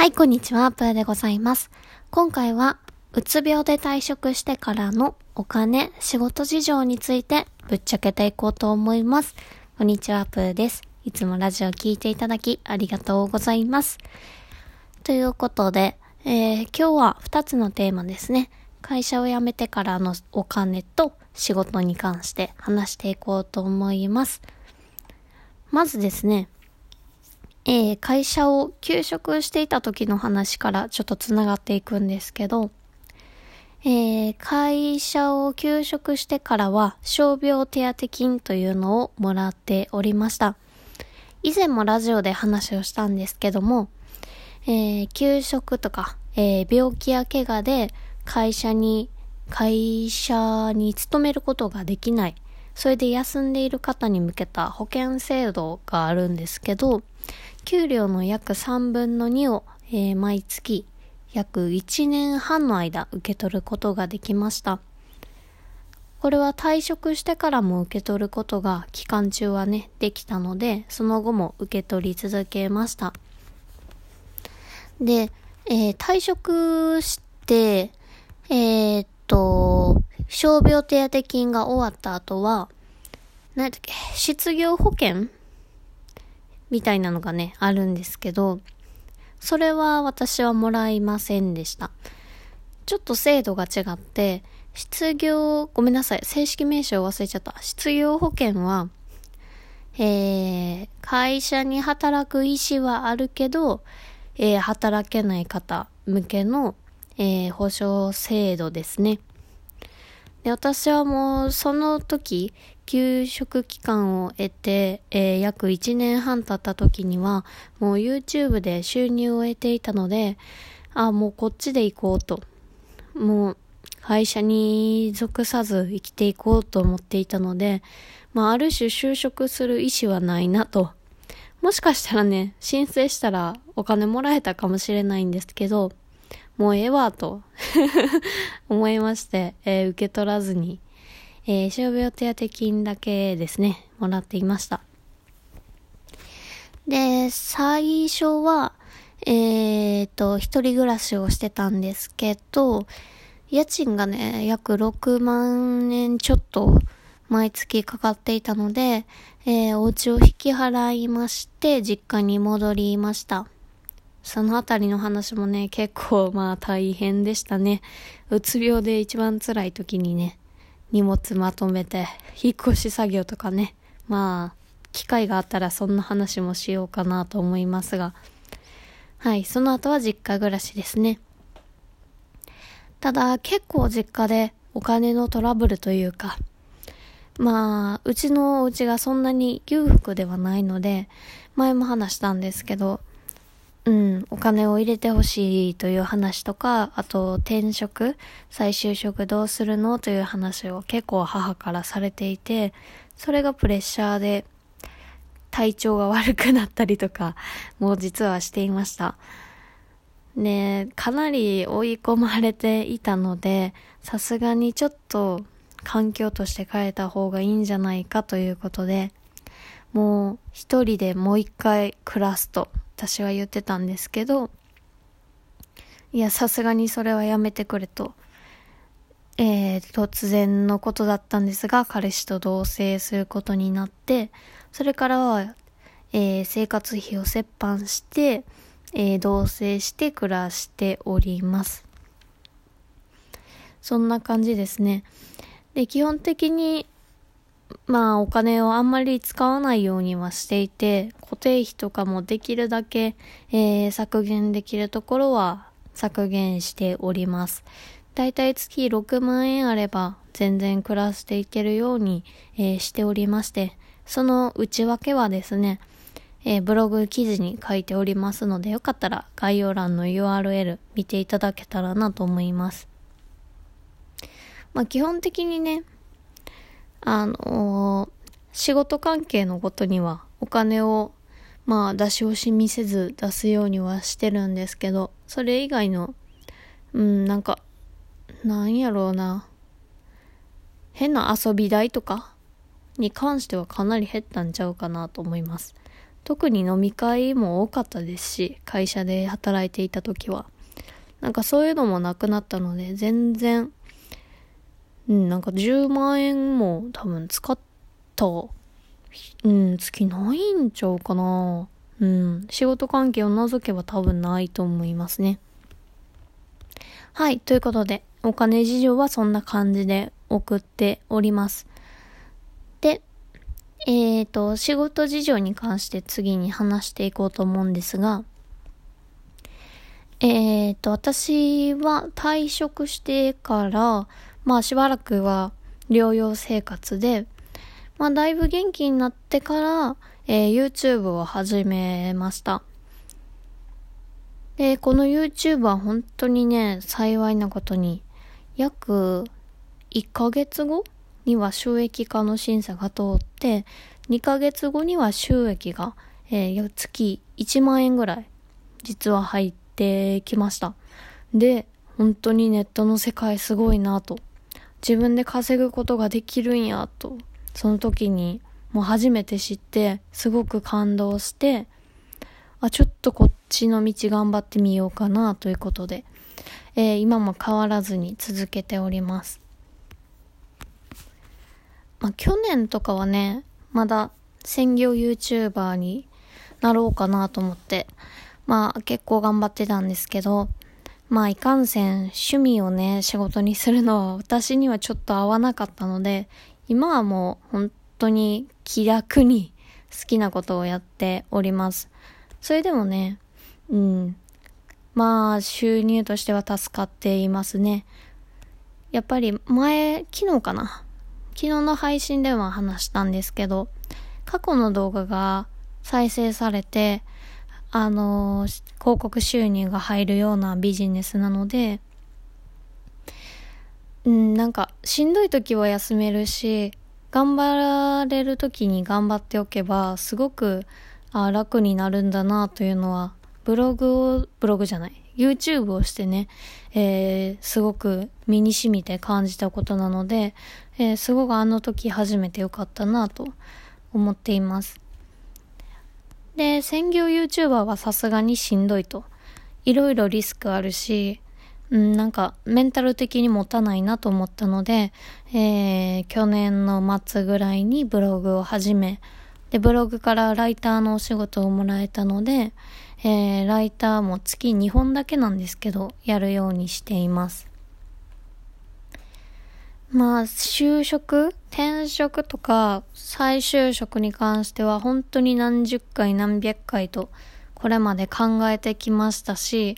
はい、こんにちは、プーでございます。今回は、うつ病で退職してからのお金、仕事事情についてぶっちゃけていこうと思います。こんにちは、プーです。いつもラジオ聴いていただきありがとうございます。ということで、えー、今日は2つのテーマですね。会社を辞めてからのお金と仕事に関して話していこうと思います。まずですね、えー、会社を休職していた時の話からちょっとつながっていくんですけど、えー、会社を休職してからは傷病手当金というのをもらっておりました。以前もラジオで話をしたんですけども、えー、休職とか、えー、病気や怪我で会社に、会社に勤めることができない。それで休んでいる方に向けた保険制度があるんですけど、給料の約3分の2を、えー、毎月約1年半の間受け取ることができました。これは退職してからも受け取ることが期間中はね、できたので、その後も受け取り続けました。で、えー、退職して、えー、っと、傷病手当金が終わった後は、何だっけ、失業保険みたいなのがね、あるんですけど、それは私はもらいませんでした。ちょっと制度が違って、失業、ごめんなさい、正式名称忘れちゃった。失業保険は、えー、会社に働く意思はあるけど、えー、働けない方向けの、えー、保障制度ですね。で、私はもうその時、休職期間を得て、えー、約1年半経った時には、もう YouTube で収入を得ていたので、あ、もうこっちで行こうと。もう会社に属さず生きていこうと思っていたので、まあある種就職する意思はないなと。もしかしたらね、申請したらお金もらえたかもしれないんですけど、もうええわと 思いまして、えー、受け取らずにえー、傷病手当金だけですね、もらっていました。で、最初は、えー、と、一人暮らしをしてたんですけど、家賃がね、約6万円ちょっと毎月かかっていたので、えー、お家を引き払いまして、実家に戻りました。そのあたりの話もね、結構まあ大変でしたね。うつ病で一番辛い時にね、荷物まとめて、引っ越し作業とかね、まあ、機会があったらそんな話もしようかなと思いますが、はい、その後は実家暮らしですね。ただ、結構実家でお金のトラブルというか、まあ、うちのお家がそんなに裕福ではないので、前も話したんですけど、うん、お金を入れてほしいという話とか、あと転職、再就職どうするのという話を結構母からされていて、それがプレッシャーで体調が悪くなったりとか、もう実はしていました。ねかなり追い込まれていたので、さすがにちょっと環境として変えた方がいいんじゃないかということで、もう一人でもう一回暮らすと私は言ってたんですけど、いや、さすがにそれはやめてくれと。えー、突然のことだったんですが、彼氏と同棲することになって、それからは、えー、生活費を折半して、えー、同棲して暮らしております。そんな感じですね。で、基本的にまあお金をあんまり使わないようにはしていて、固定費とかもできるだけ、えー、削減できるところは削減しております。だいたい月6万円あれば全然暮らしていけるように、えー、しておりまして、その内訳はですね、えー、ブログ記事に書いておりますので、よかったら概要欄の URL 見ていただけたらなと思います。まあ基本的にね、あの、仕事関係のことにはお金をまあ出し惜しみせず出すようにはしてるんですけど、それ以外の、うん、なんか、なんやろうな。変な遊び代とかに関してはかなり減ったんちゃうかなと思います。特に飲み会も多かったですし、会社で働いていた時は。なんかそういうのもなくなったので、全然、うん、なんか10万円も多分使った、うん、月ないんちゃうかな。うん、仕事関係を除けば多分ないと思いますね。はい、ということで、お金事情はそんな感じで送っております。で、えっ、ー、と、仕事事情に関して次に話していこうと思うんですが、えっ、ー、と、私は退職してから、まあしばらくは療養生活で、まあだいぶ元気になってから、えー、YouTube を始めました。で、この YouTube は本当にね、幸いなことに、約1ヶ月後には収益化の審査が通って、2ヶ月後には収益が、えー、月1万円ぐらい、実は入ってきました。で、本当にネットの世界すごいなと。自分で稼ぐことができるんやと。その時にもう初めて知って、すごく感動して、あ、ちょっとこっちの道頑張ってみようかなということで、えー、今も変わらずに続けております。まあ、去年とかはね、まだ専業 YouTuber になろうかなと思って、まあ結構頑張ってたんですけど、まあいかんせん趣味をね、仕事にするのは私にはちょっと合わなかったので、今はもう本当に気楽に好きなことをやっております。それでもね、うん。まあ、収入としては助かっていますね。やっぱり前、昨日かな？昨日の配信では話したんですけど、過去の動画が再生されて、あの、広告収入が入るようなビジネスなので、うん、なんか、しんどい時は休めるし、頑張られる時に頑張っておけば、すごくあ楽になるんだなというのは、ブログを、ブログじゃない、YouTube をしてね、えー、すごく身に染みて感じたことなので、えー、すごくあの時初めてよかったなと思っています。で、専業 YouTuber はさすがにしんどいと。いろいろリスクあるし、うん、なんかメンタル的に持たないなと思ったので、えー、去年の末ぐらいにブログを始め、で、ブログからライターのお仕事をもらえたので、えー、ライターも月2本だけなんですけど、やるようにしています。まあ、就職転職とか再就職に関しては本当に何十回何百回とこれまで考えてきましたし、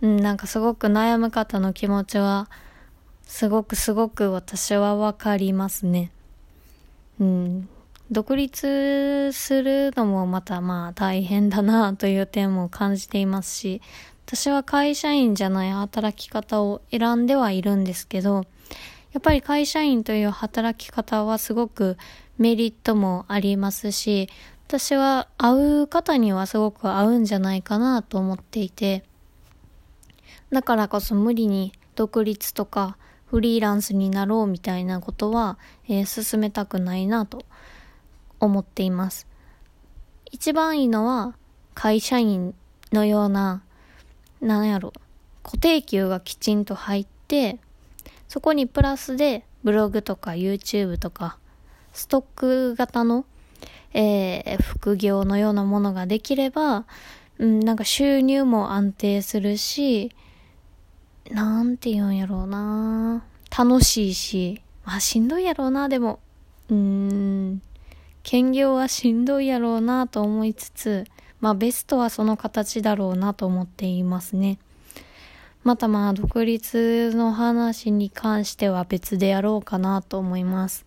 なんかすごく悩む方の気持ちは、すごくすごく私はわかりますね。うん。独立するのもまたまあ大変だなという点も感じていますし、私は会社員じゃない働き方を選んではいるんですけど、やっぱり会社員という働き方はすごくメリットもありますし、私は会う方にはすごく合うんじゃないかなと思っていて、だからこそ無理に独立とかフリーランスになろうみたいなことは、えー、進めたくないなと思っています。一番いいのは会社員のような、なんやろ、固定給がきちんと入って、そこにプラスでブログとか YouTube とかストック型の、えー、副業のようなものができれば、うん、なんか収入も安定するし、なんて言うんやろうな楽しいし、まあしんどいやろうな、でも。うーん。兼業はしんどいやろうなと思いつつ、まあベストはその形だろうなと思っていますね。またまあ独立の話に関しては別でやろうかなと思います。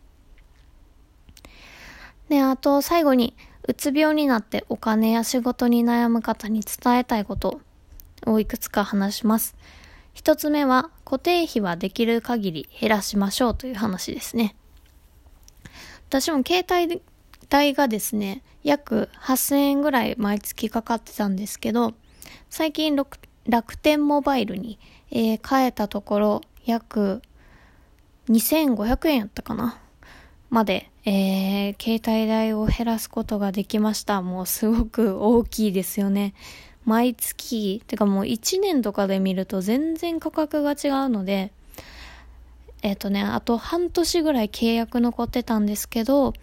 で、あと最後に、うつ病になってお金や仕事に悩む方に伝えたいことをいくつか話します。一つ目は固定費はできる限り減らしましょうという話ですね。私も携帯代がですね、約8000円ぐらい毎月かかってたんですけど、最近楽天モバイルに、えー、変えたところ約2500円やったかな。まで、えー、携帯代を減らすことができました。もうすごく大きいですよね。毎月、てかもう1年とかで見ると全然価格が違うので、えっ、ー、とね、あと半年ぐらい契約残ってたんですけど、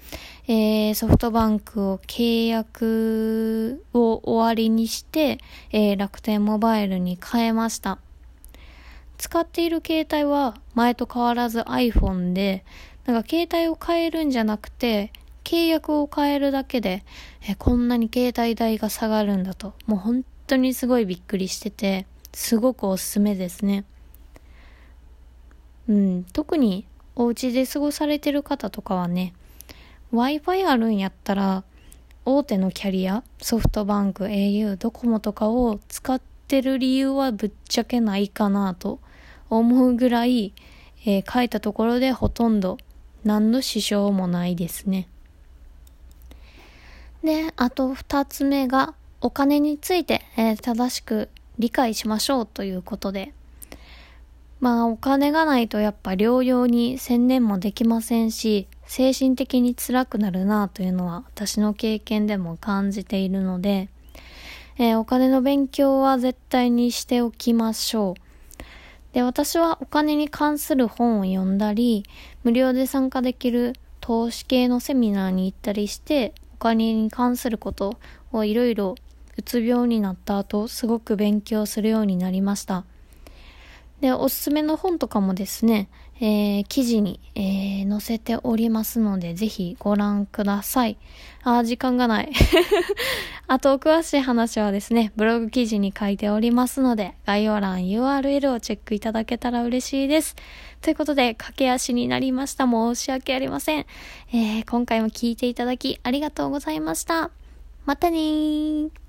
えー、ソフトバンクを契約を終わりにして、えー、楽天モバイルに変えました。使っている携帯は前と変わらず iPhone で、なんか携帯を変えるんじゃなくて、契約を変えるだけで、えこんなに携帯代が下がるんだと、もう本当にすごいびっくりしてて、すごくおすすめですね。うん、特にお家で過ごされてる方とかはね、Wi-Fi あるんやったら、大手のキャリア、ソフトバンク、au、ドコモとかを使ってる理由はぶっちゃけないかなと思うぐらい、えー、書いたところでほとんど何の支障もないですね。で、あと二つ目がお金について、えー、正しく理解しましょうということで、まあお金がないとやっぱ療養に専念もできませんし、精神的に辛くなるなというのは私の経験でも感じているので、えー、お金の勉強は絶対にしておきましょう。で、私はお金に関する本を読んだり、無料で参加できる投資系のセミナーに行ったりして、お金に関することをいろいろうつ病になった後、すごく勉強するようになりました。で、おすすめの本とかもですね、えー、記事に、えー、載せておりますので、ぜひご覧ください。あ、時間がない。あと、詳しい話はですね、ブログ記事に書いておりますので、概要欄 URL をチェックいただけたら嬉しいです。ということで、駆け足になりました。申し訳ありません。えー、今回も聞いていただきありがとうございました。またねー。